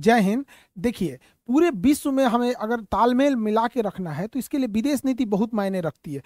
जय हिंद। देखिए, पूरे विश्व में हमें अगर तालमेल मिला के रखना है तो इसके लिए विदेश नीति बहुत मायने रखती है।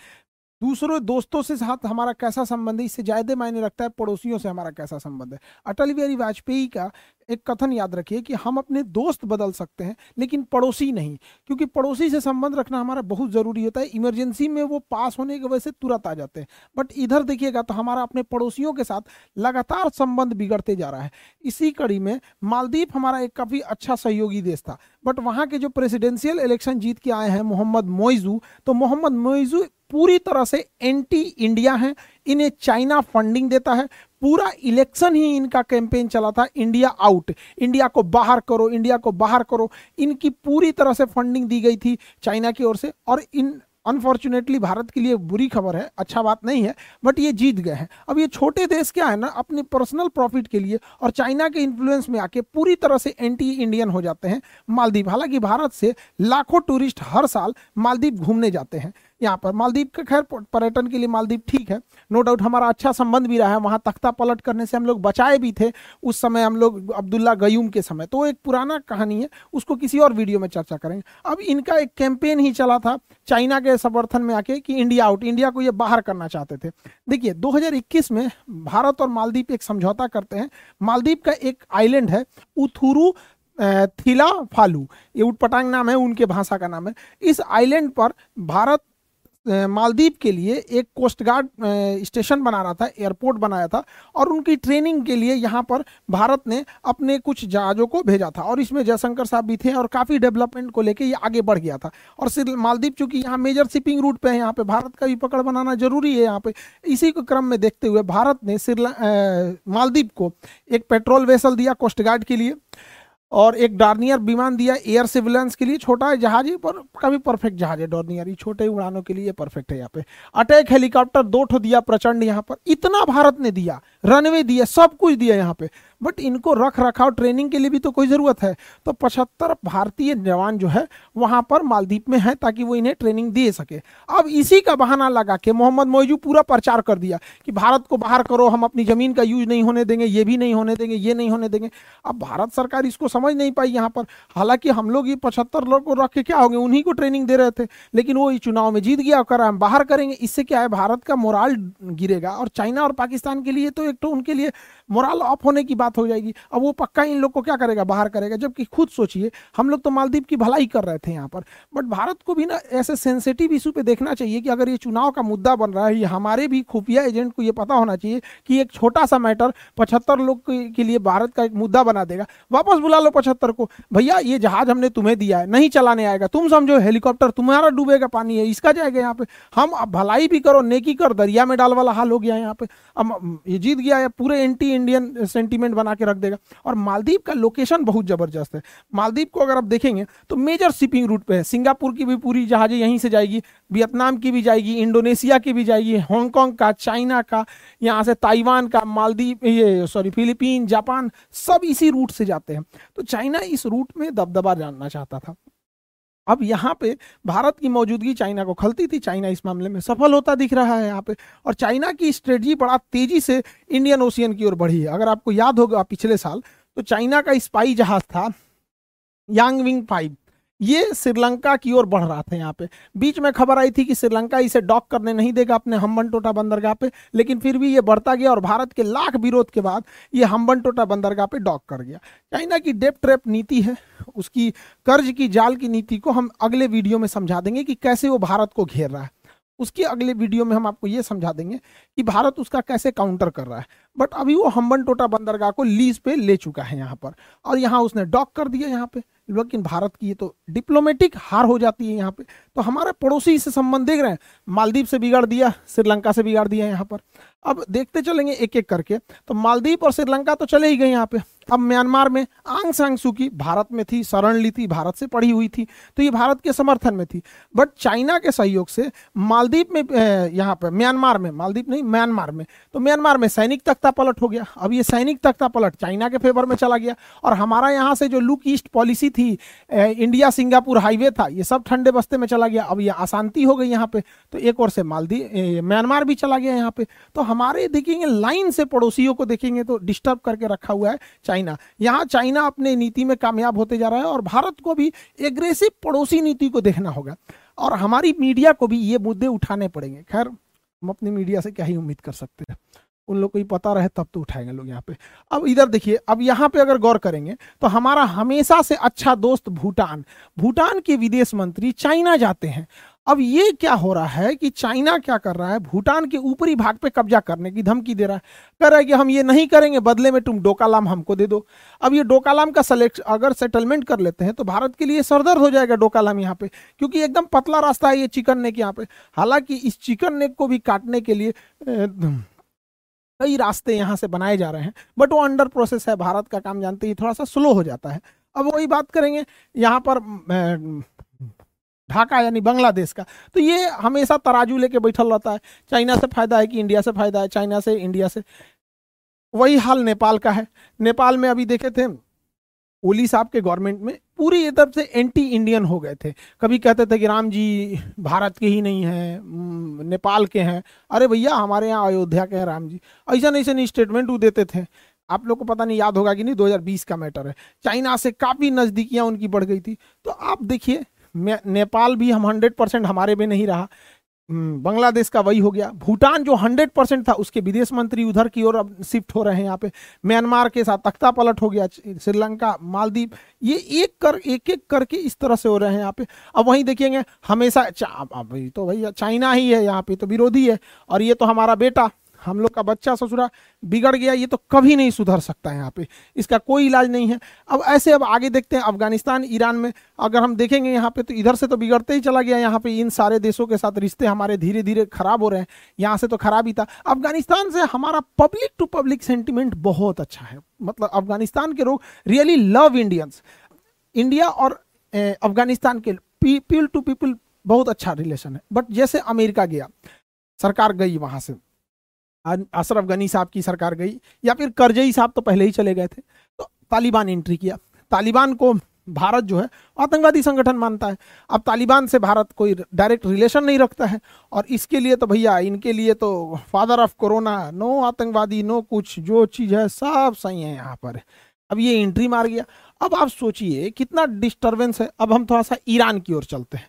दूसरों दोस्तों से साथ हमारा कैसा संबंध है? इससे ज़्यादा मायने रखता है, पड़ोसियों से हमारा कैसा संबंध है? अटल बिहारी वाजपेयी का एक कथन याद रखिए कि हम अपने दोस्त बदल सकते हैं, लेकिन पड़ोसी नहीं। क्योंकि पड़ोसी से संबंध रखना हमारा बहुत ज़रूरी होता है। इमरजेंसी में वो पास होने की वजह से तुरंत आ जाते हैं। बट इधर देखिएगा तो हमारा अपने पड़ोसियों के साथ लगातार संबंध बिगड़ते जा रहा है। इसी कड़ी में मालदीप हमारा एक काफ़ी अच्छा सहयोगी देश था। बट वहाँ के जो प्रेसिडेंशियल इलेक्शन जीत के आए हैं मोहम्मद मोइजू तो मोहम्मद मोइजू पूरी तरह से एंटी इंडिया हैं, इन्हें चाइना फंडिंग देता है। पूरा इलेक्शन ही इनका कैंपेन चला था इंडिया आउट इंडिया को बाहर करो इंडिया को बाहर करो। इनकी पूरी तरह से फंडिंग दी गई थी चाइना की ओर से। और इन अनफॉर्चुनेटली भारत के लिए बुरी खबर है अच्छा बात नहीं है बट ये जीत गए हैं। अब ये छोटे देश क्या है ना, अपने पर्सनल प्रॉफिट के लिए और चाइना के इन्फ्लुएंस में आके पूरी तरह से एंटी इंडियन हो जाते हैं। मालदीव हालाँकि भारत से लाखों टूरिस्ट हर साल मालदीव घूमने जाते हैं। यहाँ पर। मालदीव का खैर पर्यटन के लिए मालदीव ठीक है। नो डाउट हमारा अच्छा संबंध भी रहा है। वहाँ तख्ता पलट करने से हम लोग बचाए भी थे। उस समय हम लोग अब्दुल्ला गयूम के समय। तो एक पुराना कहानी है। उसको किसी और वीडियो में चर्चा करेंगे। अब इनका एक कैंपेन ही चला था चाइना के समर्थन में आके कि इंडिया आउट इंडिया को ये बाहर करना चाहते थे। देखिए 2021 में भारत और मालदीव एक समझौता करते हैं। मालदीव का एक आइलैंड है उथुरु थिला फालू ये उटपटांग नाम है, उनके भाषा का नाम है। इस आइलैंड पर भारत मालदीव के लिए एक कोस्ट गार्ड स्टेशन बना रहा था एयरपोर्ट बनाया था और उनकी ट्रेनिंग के लिए यहाँ पर भारत ने अपने कुछ जहाज़ों को भेजा था और इसमें जयशंकर साहब भी थे और काफ़ी डेवलपमेंट को लेके ये आगे बढ़ गया था। और सिर्फ़ मालदीव, चूँकि यहाँ मेजर शिपिंग रूट पे है, यहाँ पे भारत का भी पकड़ बनाना ज़रूरी है यहाँ पे, इसी को क्रम में देखते हुए भारत ने मालदीव को एक पेट्रोल वेसल दिया कोस्ट गार्ड के लिए। और एक डार्नियर विमान दिया एयर सिविलेंस के लिए, छोटा है जहाज़ ही, पर कभी परफेक्ट जहाज़ है डॉर्नियर ये छोटे उड़ानों के लिए परफेक्ट है यहाँ पे। अटैक हेलीकॉप्टर दो ठो दिया प्रचंड यहाँ पर। इतना भारत ने दिया रनवे दिया, सब कुछ दिया यहाँ पे। बट इनको रख रखाव ट्रेनिंग के लिए भी तो कोई ज़रूरत है। तो पचहत्तर भारतीय जवान जो है, वहाँ पर मालदीप में है ताकि वो इन्हें ट्रेनिंग दे सके। अब इसी का बहाना लगा के मोहम्मद मोइजू पूरा प्रचार कर दिया कि भारत को बाहर करो, हम अपनी ज़मीन का यूज़ नहीं होने देंगे, ये भी नहीं होने देंगे, ये नहीं होने देंगे। अब भारत सरकार इसको समझ नहीं पाई यहाँ पर। हालाँकि हम लोग ये पचहत्तर लोग को रख के क्या होंगे उन्हीं को ट्रेनिंग दे रहे थे। लेकिन वो इस चुनाव में जीत गया कर हम बाहर करेंगे, इससे क्या है? भारत का मोराल गिरेगा। और चाइना और पाकिस्तान के लिए तो एक तो उनके लिए मोराल ऑफ़ होने की बात हो जाएगी। अब वो पक्का इन लोग को क्या करेगा? बाहर करेगा। जबकि खुद सोचिए, हम लोग तो मालदीव की भलाई कर रहे थे यहाँ पर। बट भारत को भी ना ऐसे सेंसिटिव इशू पे देखना चाहिए कि अगर ये चुनाव का मुद्दा बन रहा है, ये हमारे भी खुफिया एजेंट को ये पता होना चाहिए कि एक छोटा सा मैटर पचहत्तर लोग के लिए भारत का एक मुद्दा बना देगा। वापस बुला लो पचहत्तर को। भैया, ये जहाज़ हमने तुम्हें दिया है, नहीं चलाने आएगा। तुम समझो हेलीकॉप्टर तुम्हारा डूबेगा पानी है इसका जाएगा यहाँ पे। हम भलाई भी करो, नेकी कर, दरिया में डाल वाला हाल हो गया यहाँ पे। अब, ये जीत गया है, पूरे एंटी इंडियन सेंटीमेंट बना के रख देगा। और मालदीव का लोकेशन बहुत ज़बरदस्त है। मालदीव को अगर आप देखेंगे तो मेजर शिपिंग रूट पे है। सिंगापुर की भी पूरी जहाजें यहीं से जाएगी, वियतनाम की भी जाएगी, इंडोनेशिया की भी जाएगी हांगकॉन्ग का, चाइना का, यहाँ से ताइवान का मालदीव ये सॉरी फिलीपीन, जापान, सब इसी रूट से जाते हैं। तो चाइना इस रूट में दबदबा जानना चाहता था। अब यहाँ पे भारत की मौजूदगी चाइना को खलती थी। चाइना इस मामले में सफल होता दिख रहा है यहाँ पे। और चाइना की स्ट्रेटजी बड़ा तेज़ी से इंडियन ओशियन की ओर बढ़ी है। अगर आपको याद होगा पिछले साल तो चाइना का स्पाई जहाज़ था यांग विंग फाइव ये श्रीलंका की ओर बढ़ रहा था यहाँ पे। बीच में खबर आई थी कि श्रीलंका इसे डॉक करने नहीं देगा अपने हम्बन टोटा बंदरगाह पे, लेकिन फिर भी ये बढ़ता गया और भारत के लाख विरोध के बाद ये हम्बन टोटा बंदरगाह पे डॉक कर गया। चाइना की डेप ट्रेप नीति है, उसकी कर्ज की जाल की नीति को हम अगले वीडियो में समझा देंगे कि कैसे वो भारत को घेर रहा है। उसके अगले वीडियो में हम आपको ये समझा देंगे कि भारत उसका कैसे काउंटर कर रहा है। बट अभी वो हम्बन टोटा बंदरगाह को लीज पे ले चुका है यहाँ पर, और यहाँ उसने डॉक कर दिया यहाँ पे। लेकिन भारत की ये तो डिप्लोमेटिक हार हो जाती है यहाँ पे। तो हमारे पड़ोसी से संबंध देख रहे हैं। मालदीव से बिगाड़ दिया, श्रीलंका से बिगाड़ दिया यहाँ पर। अब देखते चलेंगे एक एक करके। तो मालदीव और श्रीलंका तो चले ही गए यहाँ पे। अब म्यांमार में आंग सांग की भारत में थी, शरण ली थी, भारत से पढ़ी हुई थी। तो ये भारत के समर्थन में थी। बट चाइना के सहयोग से मालदीव में यहाँ पर म्यांमार में मालदीव नहीं, म्यांमार में। तो म्यांमार में सैनिक तख्ता पलट हो गया। अब ये सैनिक तख्ता पलट चाइना के फेवर में चला गया। और हमारा यहाँ से जो लुक ईस्ट पॉलिसी थी इंडिया सिंगापुर हाईवे था, ये सब ठंडे बस्ते में चला गया, अब ये अशांति हो गई यहाँ पे तो एक और से मालदीव म्यांमार भी चला गया यहाँ पे। तो हमारे देखेंगे, लाइन से पड़ोसियों को देखेंगे तो डिस्टर्ब करके रखा हुआ है चाइना। यहाँ चाइना अपने नीति में कामयाब होते जा रहा है और भारत को भी एग्रेसिव पड़ोसी नीति को देखना होगा। और हमारी मीडिया को भी ये मुद्दे उठाने पड़ेंगे। खैर, हम अपनी मीडिया से क्या ही उम्मीद कर सकते हैं। उन लोग को ही पता रहे तब तो उठाएँगे लोग यहाँ पे। अब इधर देखिए, अब यहाँ पे अगर गौर करेंगे तो हमारा हमेशा से अच्छा दोस्त भूटान। भूटान के विदेश मंत्री चाइना जाते हैं। अब ये क्या हो रहा है कि चाइना क्या कर रहा है? भूटान के ऊपरी भाग पे कब्जा करने की धमकी दे रहा है। कह रहा है कि हम ये नहीं करेंगे, बदले में तुम डोकालाम हमको दे दो। अब ये डोकालाम का सेलेक्ट अगर सेटलमेंट कर लेते हैं तो भारत के लिए सरदर्द हो जाएगा डोकालाम यहाँ पे, क्योंकि एकदम पतला रास्ता है ये चिकन नेक यहाँ पे। हालाँकि इस चिकन नेक को भी काटने के लिए कई रास्ते यहाँ से बनाए जा रहे हैं बट वो अंडर प्रोसेस है, भारत का काम जानते ही थोड़ा सा स्लो हो जाता है। अब वही बात करेंगे, यहाँ पर ढाका यानी बांग्लादेश का तो ये हमेशा तराजू लेके बैठल रहता है। चाइना से फ़ायदा है कि इंडिया से फ़ायदा है, चाइना से, इंडिया से। वही हाल नेपाल का है। नेपाल में अभी देखे थे, ओली साहब के गवर्नमेंट में पूरी तरफ़ से एंटी इंडियन हो गए थे। कभी कहते थे कि राम जी भारत के ही नहीं हैं नेपाल के हैं। अरे भैया, हमारे यहाँ अयोध्या के हैं राम जी। ऐसा नहीं, ऐसे नहीं स्टेटमेंट वो देते थे। आप लोग को पता नहीं, याद होगा कि नहीं 2020 का मैटर है। चाइना से काफ़ी नज़दीकियाँ उनकी बढ़ गई थी। तो आप देखिए नेपाल भी हम हंड्रेड परसेंट हमारे में नहीं रहा। बांग्लादेश का वही हो गया। भूटान जो 100 परसेंट था, उसके विदेश मंत्री उधर की ओर अब शिफ्ट हो रहे हैं यहाँ पे। म्यांमार के साथ तख्ता पलट हो गया श्रीलंका मालदीप ये एक कर, एक एक करके इस तरह से हो रहे हैं यहाँ पे। अब वहीं देखेंगे, हमेशा तो भैया, चाइना ही है यहाँ पे तो विरोधी है, और ये तो हमारा बेटा हम लोग का बच्चा ससुरा बिगड़ गया, ये तो कभी नहीं सुधर सकता है यहाँ पे। इसका कोई इलाज नहीं है। अब ऐसे अब आगे देखते हैं, अफ़गानिस्तान, ईरान में अगर हम देखेंगे यहाँ पे तो इधर से तो बिगड़ते ही चला गया यहाँ पे। इन सारे देशों के साथ रिश्ते हमारे धीरे धीरे खराब हो रहे हैं। यहाँ से तो खराब ही था। अफ़गानिस्तान से हमारा पब्लिक टू पब्लिक सेंटिमेंट बहुत अच्छा है। मतलब अफ़गानिस्तान के लोग रियली लव इंडियंस इंडिया और अफ़गानिस्तान के पीपल टू पीपल बहुत अच्छा रिलेशन है। बट जैसे अमेरिका गया, सरकार गई वहाँ से। अशरफ गनी साहब की सरकार गई, या फिर करजई साहब तो पहले ही चले गए थे। तो तालिबान एंट्री किया। तालिबान को भारत जो है आतंकवादी संगठन मानता है। अब तालिबान से भारत कोई डायरेक्ट रिलेशन नहीं रखता है। और इसके लिए तो भैया, इनके लिए तो फादर ऑफ़ कोरोना नो आतंकवादी नो कुछ, जो चीज़ है सब सही है यहाँ पर। अब ये एंट्री मार गया। अब आप सोचिए, कितना डिस्टर्बेंस है। अब हम थोड़ा सा ईरान की ओर चलते हैं।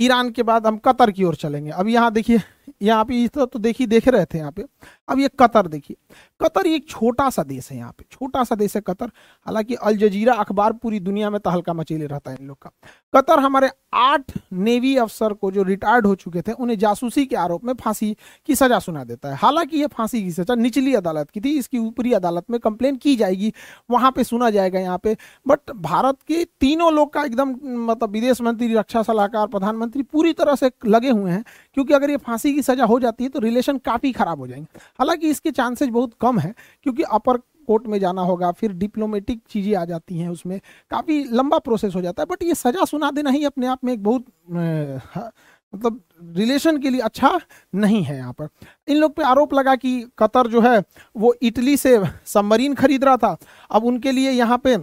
ईरान के बाद हम कतर की ओर चलेंगे। अब यहाँ देखिए यहाँ पे इस तरह तो देखिए, देख रहे थे यहाँ पे। अब ये कतर देखिए, कतर एक छोटा सा देश है यहाँ पे छोटा सा देश है कतर। हालाँकि अल जजीरा अखबार पूरी दुनिया में तहलका मचेले रहता है इन लोग का। कतर हमारे आठ नेवी अफसर को जो रिटायर्ड हो चुके थे, उन्हें जासूसी के आरोप में फांसी की सजा सुना देता है। हालाँकि ये फांसी की सजा निचली अदालत की थी, इसकी ऊपरी अदालत में कंप्लेन की जाएगी, वहाँ पे सुना जाएगा यहाँ पे। बट भारत के तीनों लोग का एकदम मतलब विदेश मंत्री, रक्षा सलाहकार, प्रधानमंत्री पूरी तरह से लगे हुए हैं, क्योंकि अगर ये फांसी की सजा हो जाती है तो रिलेशन काफ़ी ख़राब हो जाएँगे। हालाँकि इसके चांसेस बहुत कम है, क्योंकि अपर कोर्ट में जाना होगा, फिर डिप्लोमेटिक चीज़ें आ जाती हैं उसमें। काफ़ी लंबा प्रोसेस हो जाता है बट ये सज़ा सुना देना ही अपने आप में एक बहुत मतलब रिलेशन के लिए अच्छा नहीं है यहाँ पर। इन लोग पे आरोप लगा कि कतर जो है, वो इटली से सबमरीन खरीद रहा था। अब उनके लिए यहाँ पे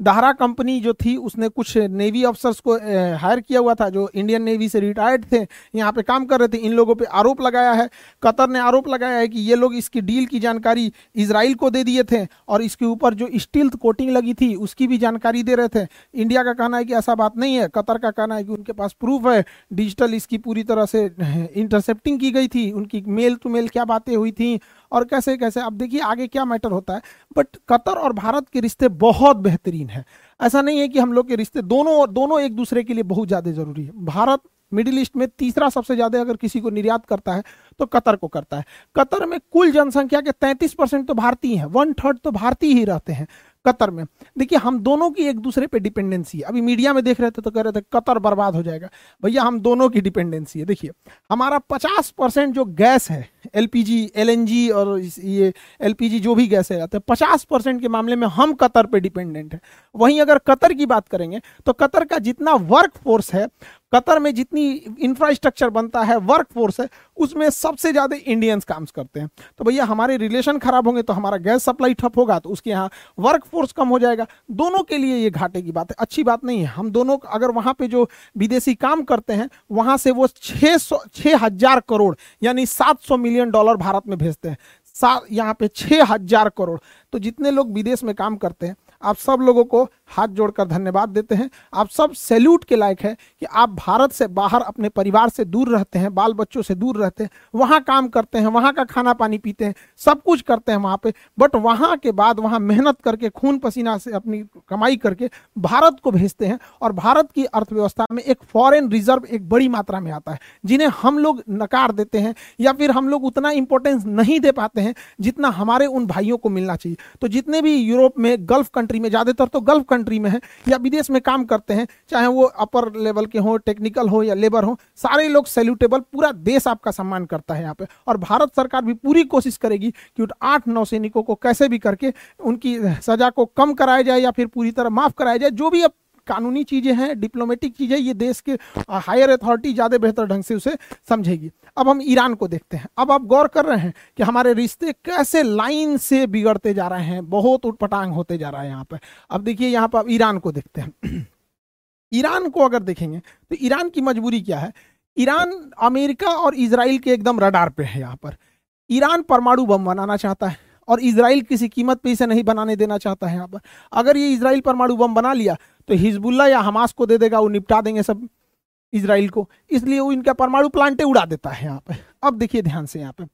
दाहरा कंपनी जो थी, उसने कुछ नेवी अफसर्स को हायर किया हुआ था, जो इंडियन नेवी से रिटायर्ड थे, यहाँ पे काम कर रहे थे, इन लोगों पे आरोप लगाया है। कतर ने आरोप लगाया है कि ये लोग इसकी डील की जानकारी इसराइल को दे दिए थे, और इसके ऊपर जो स्टील कोटिंग लगी थी, उसकी भी जानकारी दे रहे थे। इंडिया का कहना है कि ऐसा बात नहीं है, कतर का कहना है कि उनके पास प्रूफ है डिजिटल इसकी पूरी तरह से इंटरसेप्टिंग की गई थी, उनकी मेल टू मेल क्या बातें हुई थी, और कैसे कैसे, अब देखिए आगे क्या मैटर होता है। बट कतर और भारत के रिश्ते बहुत बेहतरीन है। ऐसा नहीं है कि हम लोग के रिश्ते दोनों दोनों एक दूसरे के लिए बहुत ज़्यादा ज़रूरी है। भारत मिडिल ईस्ट में तीसरा सबसे ज़्यादा अगर किसी को निर्यात करता है तो कतर को करता है। कतर में कुल जनसंख्या के 33 परसेंट तो भारतीय हैं वन थर्ड तो भारतीय ही रहते हैं कतर में। देखिए, हम दोनों की एक दूसरे पे डिपेंडेंसी है। अभी मीडिया में देख रहे थे तो कह रहे थे, कतर बर्बाद हो जाएगा। भैया, हम दोनों की डिपेंडेंसी है। देखिए, हमारा पचास परसेंट जो गैस है एलपीजी, एलएनजी और ये एलपीजी जो भी गैस आते हैं, पचास परसेंट के मामले में हम कतर पे डिपेंडेंट है। वहीं अगर कतर की बात करेंगे तो कतर का जितना वर्क फोर्स है, कतर में जितनी इंफ्रास्ट्रक्चर बनता है वर्क फोर्स है, उसमें सबसे ज़्यादा इंडियंस काम करते हैं। तो भैया, हमारे रिलेशन खराब होंगे तो हमारा गैस सप्लाई ठप होगा तो उसके यहाँ वर्क फोर्स कम हो जाएगा। दोनों के लिए ये घाटे की बात है। अच्छी बात नहीं है। हम दोनों, अगर वहाँ पे जो विदेशी काम करते हैं, वहाँ से वो छः सौ हज़ार करोड़, यानी सात सौ मिलियन डॉलर भारत में भेजते हैं। सात यहाँ पे छः हज़ार करोड़। तो जितने लोग विदेश में काम करते हैं आप सब लोगों को हाथ जोड़कर धन्यवाद देते हैं। आप सब सैल्यूट के लायक है कि आप भारत से बाहर अपने परिवार से दूर रहते हैं, बाल बच्चों से दूर रहते हैं, वहाँ काम करते हैं, वहाँ का खाना पानी पीते हैं, सब कुछ करते हैं वहाँ पे, बट वहाँ के बाद वहाँ मेहनत करके, खून पसीना से अपनी कमाई करके भारत को भेजते हैं और भारत की अर्थव्यवस्था में एक फॉरेन रिज़र्व एक बड़ी मात्रा में आता है, जिन्हें हम लोग नकार देते हैं या फिर हम लोग उतना इंपॉर्टेंस नहीं दे पाते हैं जितना हमारे उन भाइयों को मिलना चाहिए। तो जितने भी यूरोप में गल्फ कंट्री में, ज़्यादातर तो गल्फ कंट्री में है, या विदेश में काम करते हैं, चाहे वो अपर लेवल के हों टेक्निकल हो, या लेबर हो, सारे लोग सैल्यूटेबल पूरा देश आपका सम्मान करता है यहाँ पे। और भारत सरकार भी पूरी कोशिश करेगी कि आठ नौ सैनिकों को कैसे भी करके उनकी सजा को कम कराया जाए या फिर पूरी तरह माफ़ कराया जाए, जो भी अब कानूनी चीज़ें हैं डिप्लोमेटिक चीज़ें, ये देश के हायर अथॉरिटी ज़्यादा बेहतर ढंग से उसे समझेगी। अब हम ईरान को देखते हैं। अब आप गौर कर रहे हैं कि हमारे रिश्ते कैसे लाइन से बिगड़ते जा रहे हैं, बहुत उटपटांग होते जा रहा है यहाँ पर। अब देखिए यहाँ पर ईरान को देखते हैं। ईरान को अगर देखेंगे तो ईरान की मजबूरी क्या है? ईरान अमेरिका और इसराइल के एकदम रडार पे है यहाँ पर। ईरान परमाणु बम बनाना चाहता है। और इसराइल किसी कीमत पे इसे नहीं बनाने देना चाहता है पर। अगर ये इसराइल परमाणु बम बना लिया तो हिजबुल्ला या हमास को दे देगा, वो निपटा देंगे सब इसराइल को। इसलिए वो इनका परमाणु प्लांटे उड़ा देता है यहाँ पे अब देखिए ध्यान से यहाँ पे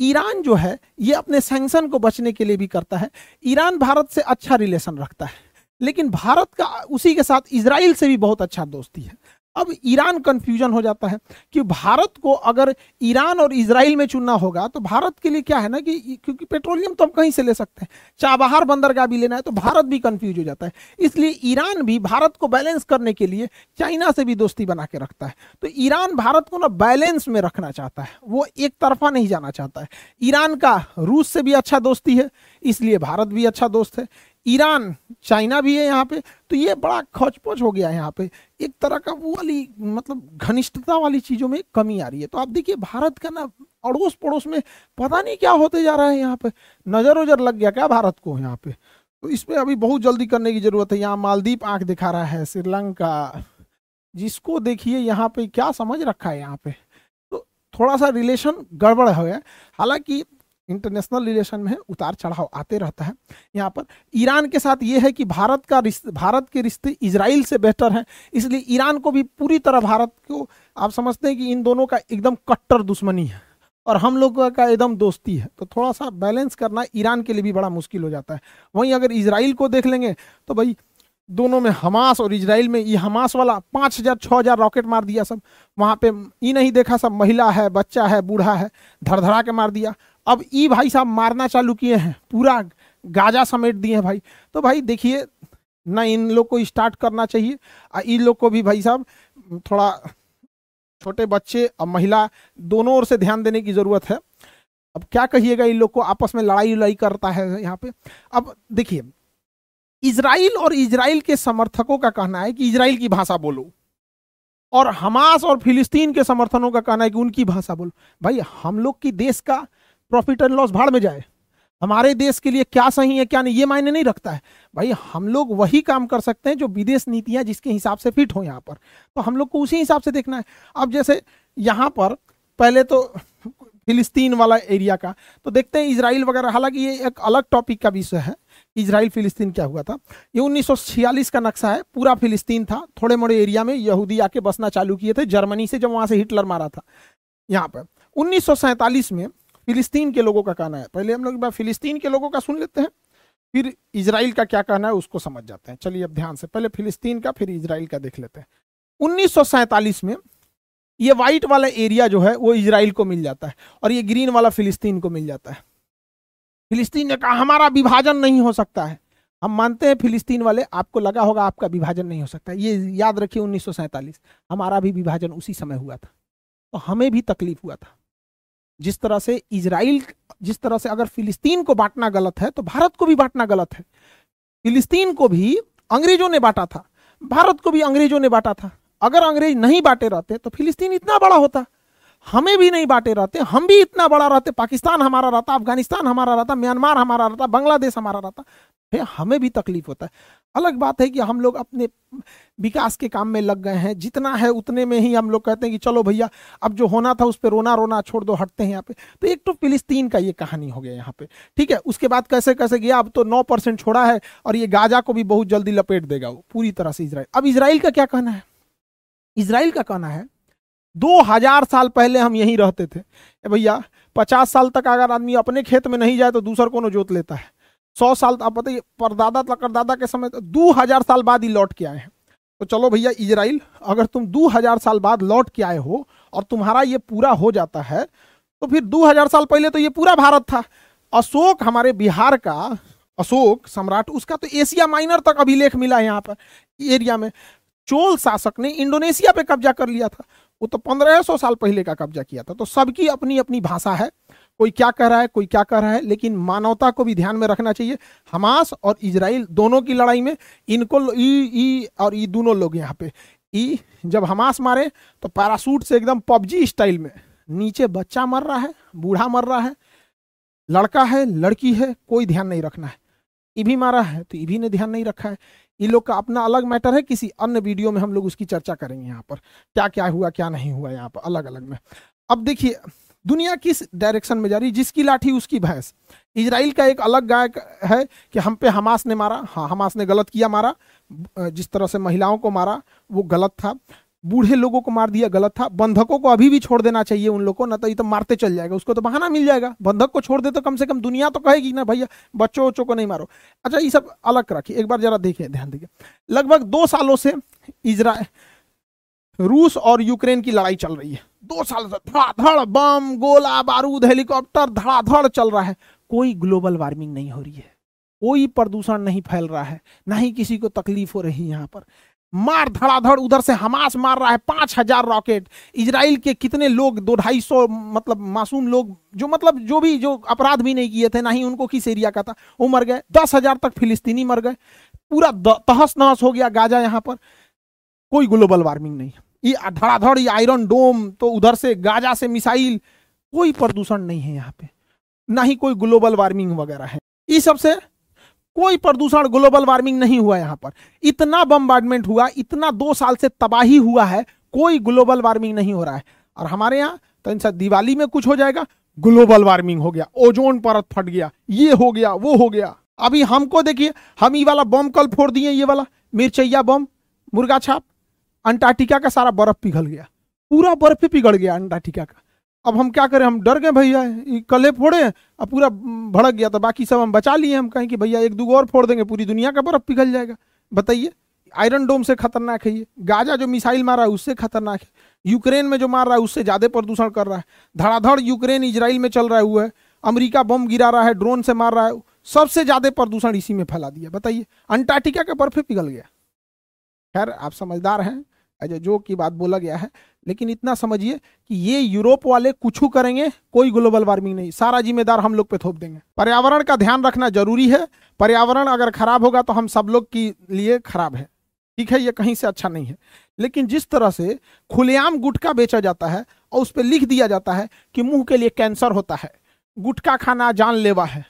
ईरान जो है, ये अपने सैंक्शन को बचने के लिए भी करता है। ईरान भारत से अच्छा रिलेशन रखता है। लेकिन भारत का उसी के साथ इसराइल से भी बहुत अच्छा दोस्ती है। अब ईरान कंफ्यूजन हो जाता है कि भारत को अगर ईरान और इसराइल में चुनना होगा तो भारत के लिए क्या है ना कि क्योंकि पेट्रोलियम तो हम कहीं से ले सकते हैं। चाबहार बंदरगाह भी लेना है तो भारत भी कंफ्यूज हो जाता है। इसलिए ईरान भी भारत को बैलेंस करने के लिए चाइना से भी दोस्ती बना के रखता है। तो ईरान भारत को ना बैलेंस में रखना चाहता है, वो एक तरफा नहीं जाना चाहता है। ईरान का रूस से भी अच्छा दोस्ती है, इसलिए भारत भी अच्छा दोस्त है। ईरान, चाइना भी है यहाँ पे तो ये बड़ा खोचपोच हो गया है यहाँ पे एक तरह का वो वाली मतलब घनिष्ठता वाली चीज़ों में कमी आ रही है। तो आप देखिए, भारत का ना अड़ोस पड़ोस में पता नहीं क्या होते जा रहा है यहाँ पे। नज़र उजर लग गया क्या भारत को यहाँ पे? तो इस पर अभी बहुत जल्दी करने की ज़रूरत है। यहाँ मालदीप आँख दिखा रहा है, श्रीलंका। जिसको देखिए, यहाँ पे क्या समझ रखा है यहाँ पे। तो थोड़ा सा रिलेशन गड़बड़ हो। गया हालाँकि इंटरनेशनल रिलेशन में है उतार चढ़ाव आते रहता है। यहाँ पर ईरान के साथ ये है कि भारत का रिश्ते, भारत के रिश्ते इसराइल से बेहतर हैं, इसलिए ईरान को भी पूरी तरह भारत को, आप समझते हैं कि इन दोनों का एकदम कट्टर दुश्मनी है और हम लोग का एकदम दोस्ती है। तो थोड़ा सा बैलेंस करना ईरान के लिए भी बड़ा मुश्किल हो जाता है। वहीं अगर इसराइल को देख लेंगे तो भाई दोनों में हमास और इसराइल में ये हमास वाला पाँच हज़ार छः हज़ार रॉकेट मार दिया सब। वहाँ पे ये नहीं देखा सब, महिला है, बच्चा है, बूढ़ा है, धड़धड़ा के मार दिया। अब ई भाई साहब मारना चालू किए हैं, पूरा गाजा समेट दिए हैं भाई। तो भाई देखिए, ना इन लोग को स्टार्ट करना चाहिए और इन लोग को भी भाई साहब, थोड़ा छोटे बच्चे और महिला दोनों ओर से ध्यान देने की ज़रूरत है। अब क्या कहिएगा, इन लोग को आपस में लड़ाई उड़ाई करता है यहाँ पे। अब देखिए इसराइल और इसराइल के समर्थकों का कहना है कि इसराइल की भाषा बोलो, और हमास और फिलिस्तीन के समर्थनों का कहना है कि उनकी भाषा बोलो। भाई, हम लोग की देश का प्रॉफिट एंड लॉस भाड़ में जाए। हमारे देश के लिए क्या सही है, क्या नहीं, ये मायने नहीं रखता है। भाई, हम लोग वही काम कर सकते हैं जो विदेश नीतियाँ जिसके हिसाब से फिट हो यहाँ पर। तो हम लोग को उसी हिसाब से देखना है। अब जैसे यहाँ पर, पहले तो फिलिस्तीन वाला एरिया का तो देखते हैं इसराइल वगैरह। हालाँकि ये एक अलग टॉपिक का विषय है इसराइल फिलिस्तीन क्या हुआ था? ये 1946 का नक्शा है, पूरा फिलिस्तीन था। थोड़े मोड़े एरिया में यहूदी आके बसना चालू किए थे, जर्मनी से जब वहाँ से हिटलर मारा था यहाँ पर। उन्नीस सौ सैंतालीस में फिलिस्तीन के लोगों का कहना है। पहले हम लोग फिलिस्तीन के लोगों का सुन लेते हैं, फिर इसराइल का क्या कहना है उसको समझ जाते हैं। चलिए अब ध्यान से, पहले फिलिस्तीन का, फिर इसराइल का देख लेते हैं। उन्नीस सौ सैंतालीस में ये व्हाइट वाला एरिया जो है, वो इसराइल को मिल जाता है और ये ग्रीन वाला फिलिस्तीन को मिल जाता है। फिलिस्तीन ने कहा, हमारा विभाजन नहीं हो सकता है। हम मानते हैं फिलिस्तीन वाले, आपको लगा होगा आपका विभाजन नहीं हो सकता ये याद रखिए उन्नीस सौ सैंतालीस, हमारा भी विभाजन उसी समय हुआ था। तो हमें भी तकलीफ़ हुआ था। जिस तरह से इसराइल जिस तरह से अगर फिलिस्तीन को बांटना गलत है तो भारत को भी बांटना गलत है। फिलिस्तीन को भी अंग्रेज़ों ने बांटा था। भारत को भी अंग्रेज़ों ने बांटा था। अगर अंग्रेज़ नहीं बांटे रहते तो फिलिस्तीन इतना बड़ा होता। हमें भी नहीं बांटे रहते, हम भी इतना बड़ा रहते। पाकिस्तान हमारा रहता, अफ़गानिस्तान हमारा रहता, म्यांमार हमारा रहता, बांग्लादेश हमारा रहता। फिर हमें भी तकलीफ़ होता है। अलग बात है कि हम लोग अपने विकास के काम में लग गए हैं। जितना है उतने में ही हम लोग कहते हैं कि चलो भैया, अब जो होना था उस पर रोना रोना छोड़ दो, हटते हैं यहाँ पे। तो एक तो फिलिस्तीन का ये कहानी हो गया यहाँ पे, ठीक है? उसके बाद कैसे कैसे गया? अब तो नौ परसेंट छोड़ा है और ये गाजा को भी बहुत जल्दी लपेट देगा वो, पूरी तरह से इसराइल अब इसराइल का क्या कहना है? इसराइल का कहना है, दो हज़ार साल पहले हम यहीं रहते थे। भैया, पचास साल तक अगर आदमी अपने खेत में नहीं जाए तो दूसर को जोत लेता है? सौ साल, आप बताइए, परदादा दादा के समय तो दो हज़ार साल बाद ही लौट के आए हैं। तो चलो भैया, इजराइल, अगर तुम दो हज़ार साल बाद लौट के आए हो और तुम्हारा ये पूरा हो जाता है तो फिर दो हज़ार साल पहले तो ये पूरा भारत था। अशोक, हमारे बिहार का अशोक सम्राट, उसका तो एशिया माइनर तक अभिलेख मिला है यहाँ पर एरिया में। चोल शासक ने इंडोनेशिया पे कब्जा कर लिया था। वो तो पंद्रह सौ साल पहले का कब्जा किया था। तो सबकी अपनी अपनी भाषा है। कोई क्या कह रहा है, कोई क्या कह रहा है, लेकिन मानवता को भी ध्यान में रखना चाहिए। हमास और इसराइल दोनों की लड़ाई में, इनको ई ई और ई दोनों लोग यहाँ पे। ई जब हमास मारे तो पैरासूट से एकदम पबजी स्टाइल में। नीचे बच्चा मर रहा है, बूढ़ा मर रहा है, लड़का है, लड़की है, कोई ध्यान नहीं रखना है। ई भी मारा है तो ईभी ने ध्यान नहीं रखा है। इन लोग का अपना अलग मैटर है, किसी अन्य वीडियो में हम लोग उसकी चर्चा करेंगे यहाँ पर। क्या क्या हुआ, क्या नहीं हुआ यहाँ पर अलग अलग में। अब देखिए दुनिया किस डायरेक्शन में जा रही, जिसकी लाठी उसकी भैंस। इसराइल का एक अलग गायक है कि हम पे हमास ने मारा हाँ हमास ने गलत किया मारा जिस तरह से महिलाओं को मारा, वो गलत था। बूढ़े लोगों को मार दिया, गलत था। बंधकों को अभी भी छोड़ देना चाहिए उन लोगों को, ना तो ये तो मारते चल जाएगा, उसको तो बहाना मिल जाएगा। बंधक को छोड़ दे तो कम से कम दुनिया तो कहेगी ना, भैया, बच्चों बच्चों को नहीं मारो। अच्छा ये सब अलग रखिए। एक बार जरा देखिए, ध्यान दीजिए। लगभग दो सालों से इजराइल रूस और यूक्रेन की लड़ाई चल रही है। दो साल से धड़ाधड़ बम, गोला, बारूद, हेलीकॉप्टर, धड़ाधड़ चल रहा है। कोई ग्लोबल वार्मिंग नहीं हो रही है। कोई प्रदूषण नहीं फैल रहा है। ना ही किसी को तकलीफ़ हो रही है यहाँ पर। मार, धड़ाधड़ उधर से हमास मार रहा है। पाँच हज़ार रॉकेट। इसराइल के कितने लोग, दो ढाई सौ मतलब मासूम लोग, जो मतलब जो भी, जो अपराध भी नहीं किए थे, ना ही उनको किस एरिया का था, वो मर गए। दस हज़ार तक फिलिस्तीनी मर गए। पूरा तहस नहस हो गया गाजा यहाँ पर। कोई ग्लोबल वार्मिंग नहीं। ये धड़ाधड़, ये आयरन डोम तो उधर से गाजा से मिसाइल, कोई प्रदूषण नहीं है यहाँ पे। ना ही कोई ग्लोबल वार्मिंग वगैरह है। इस सबसे कोई प्रदूषण, ग्लोबल वार्मिंग नहीं हुआ यहाँ पर। इतना बम्बार्डमेंट हुआ, इतना दो साल से तबाही हुआ है, कोई ग्लोबल वार्मिंग नहीं हो रहा है। और हमारे यहाँ तो इनसे दिवाली में कुछ हो जाएगा, ग्लोबल वार्मिंग हो गया, ओजोन परत फट गया, ये हो गया, वो हो गया। अभी हमको देखिए, हम ये वाला बम कल फोड़ दिए, ये वाला मिर्चैया बम मुर्गा छाप अंटार्कटिका का सारा बर्फ़ पिघल गया। पूरा बर्फ़ ही पिघल गया अंटार्कटिका का। अब हम क्या करें? हम डर गए, भैया कले फोड़े अब पूरा भड़क गया तो बाकी सब हम बचा लिए हम कहें कि, भैया, एक दो और फोड़ देंगे, पूरी दुनिया का बर्फ़ पिघल जाएगा। बताइए, आयरन डोम से खतरनाक है ये। गाजा जो मिसाइल मारा है, उससे खतरनाक है। यूक्रेन में जो मार रहा है, उससे ज़्यादा प्रदूषण कर रहा है। धड़ाधड़ यूक्रेन इजराइल में चल रहा हुआ है। अमेरिका बम गिरा रहा है, ड्रोन से मार रहा है। सबसे ज़्यादा प्रदूषण इसी में फैला दिया। बताइए, अंटार्कटिका का बर्फ़ पिघल गया। खैर, आप समझदार हैं। जो की बात बोला गया है, लेकिन इतना समझिए कि ये यूरोप वाले कुछ करेंगे, कोई ग्लोबल वार्मिंग नहीं। सारा जिम्मेदार हम लोग पे थोप देंगे। पर्यावरण का ध्यान रखना ज़रूरी है। पर्यावरण अगर खराब होगा तो हम सब लोग के लिए खराब है। ठीक है, ये कहीं से अच्छा नहीं है। लेकिन जिस तरह से खुलेआम गुटखा बेचा जाता है और उस पर लिख दिया जाता है कि मुँह के लिए कैंसर होता है, गुटखा खाना जानलेवा है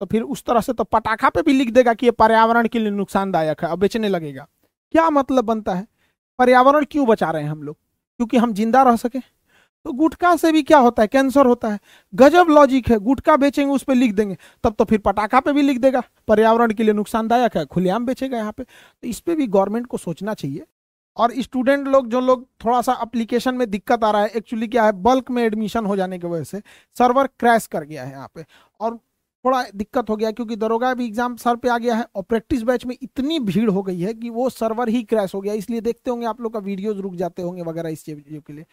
तो फिर उस तरह से तो पटाखा पे भी लिख देगा कि ये पर्यावरण के लिए नुकसानदायक है, अब बेचने लगेगा। क्या मतलब बनता है? पर्यावरण क्यों बचा रहे हैं हम लोग? क्योंकि हम ज़िंदा रह सके? तो गुटखा से भी क्या होता है? कैंसर होता है। गजब लॉजिक है। गुटखा बेचेंगे, उस पर लिख देंगे। तब तो फिर पटाखा पे भी लिख देगा। पर्यावरण के लिए नुकसानदायक है। खुलेआम बेचेगा यहाँ पे। तो इस पर भी गवर्नमेंट को सोचना चाहिए। और स्टूडेंट लोग, जो लोग थोड़ा सा अप्लीकेशन में दिक्कत आ रहा है एक्चुअली क्या है? बल्क में एडमिशन हो जाने की वजह से सर्वर क्रैश कर गया है यहाँ पे। और थोड़ा दिक्कत हो गया क्योंकि दरोगा भी एग्ज़ाम सर पे आ गया है और प्रैक्टिस बैच में इतनी भीड़ हो गई है कि वो सर्वर ही क्रैश हो गया। इसलिए देखते होंगे आप लोग का वीडियोज़ रुक जाते होंगे वगैरह इस चीज़ों के लिए।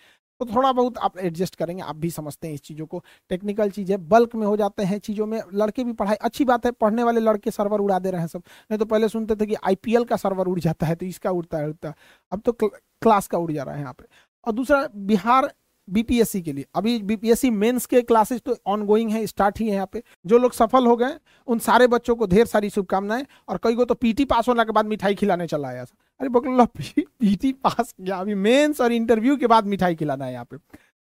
तो थोड़ा बहुत आप एडजस्ट करेंगे, आप भी समझते हैं इस चीज़ों को। टेक्निकल चीज़ है बल्क में हो जाते हैं चीज़ों में। लड़के भी पढ़ाई, अच्छी बात है, पढ़ने वाले लड़के सर्वर उड़ा दे रहे हैं सब। नहीं तो पहले सुनते थे कि आईपीएल का सर्वर उड़ जाता है तो इसका उड़ता है उड़ता अब तो क्लास का उड़ जा रहा है यहाँ पे। और दूसरा, बिहार बीपीएससी के लिए। अभी बीपीएससी मेंस के क्लासेस तो ऑन गोइंग है स्टार्ट ही है यहाँ पे। जो लोग सफल हो गए, उन सारे बच्चों को ढेर सारी शुभकामनाएँ और कई को तो पीटी पास होने के बाद मिठाई खिलाने चला आया अरे बकल्ला पीटी पास क्या? अभी मेंस और इंटरव्यू के बाद मिठाई खिलाना है यहाँ पे।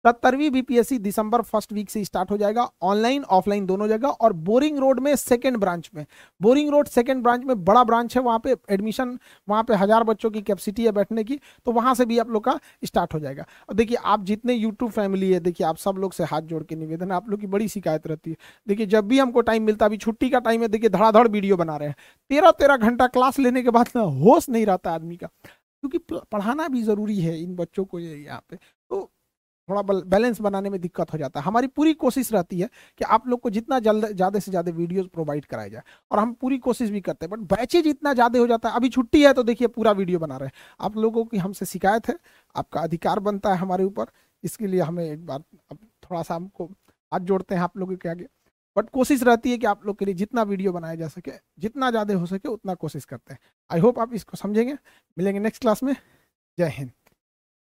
सत्तरवीं बीपीएससी दिसंबर फ़र्स्ट वीक से स्टार्ट हो जाएगा। ऑनलाइन, ऑफलाइन दोनों जगह और बोरिंग रोड में सेकंड ब्रांच में। बोरिंग रोड सेकंड ब्रांच में बड़ा ब्रांच है, वहाँ पे एडमिशन वहाँ पे हज़ार बच्चों की कैपेसिटी है बैठने की तो वहाँ से भी आप लोग का स्टार्ट हो जाएगा। और देखिए, आप जितने यूट्यूब फैमिली है, देखिए, आप सब लोग से हाथ जोड़ के निवेदन आप लोग की बड़ी शिकायत रहती है। देखिए, जब भी हमको टाइम मिलता, अभी छुट्टी का टाइम है, देखिए, धड़ाधड़ वीडियो बना रहे हैं। तेरह तेरह घंटा क्लास लेने के बाद होश नहीं रहता आदमी का, क्योंकि पढ़ाना भी ज़रूरी है इन बच्चों को यहाँ पे। तो थोड़ा बैलेंस बनाने में दिक्कत हो जाता है। हमारी पूरी कोशिश रहती है कि आप लोग को जितना जल्द, ज़्यादा से ज़्यादा वीडियोस प्रोवाइड कराया जाए और हम पूरी कोशिश भी करते हैं। बट बैचेज इतना ज़्यादा हो जाता है। अभी छुट्टी है तो देखिए पूरा वीडियो बना रहे हैं। आप लोगों की हमसे शिकायत है, आपका अधिकार बनता है हमारे ऊपर। इसके लिए हमें एक बार थोड़ा सा हमको हाथ जोड़ते हैं आप लोगों के आगे। बट कोशिश रहती है कि आप लोग के लिए जितना वीडियो बनाया जा सके, जितना ज़्यादा हो सके, उतना कोशिश करते हैं। आई होप आप इसको समझेंगे। मिलेंगे नेक्स्ट क्लास में। जय हिंद।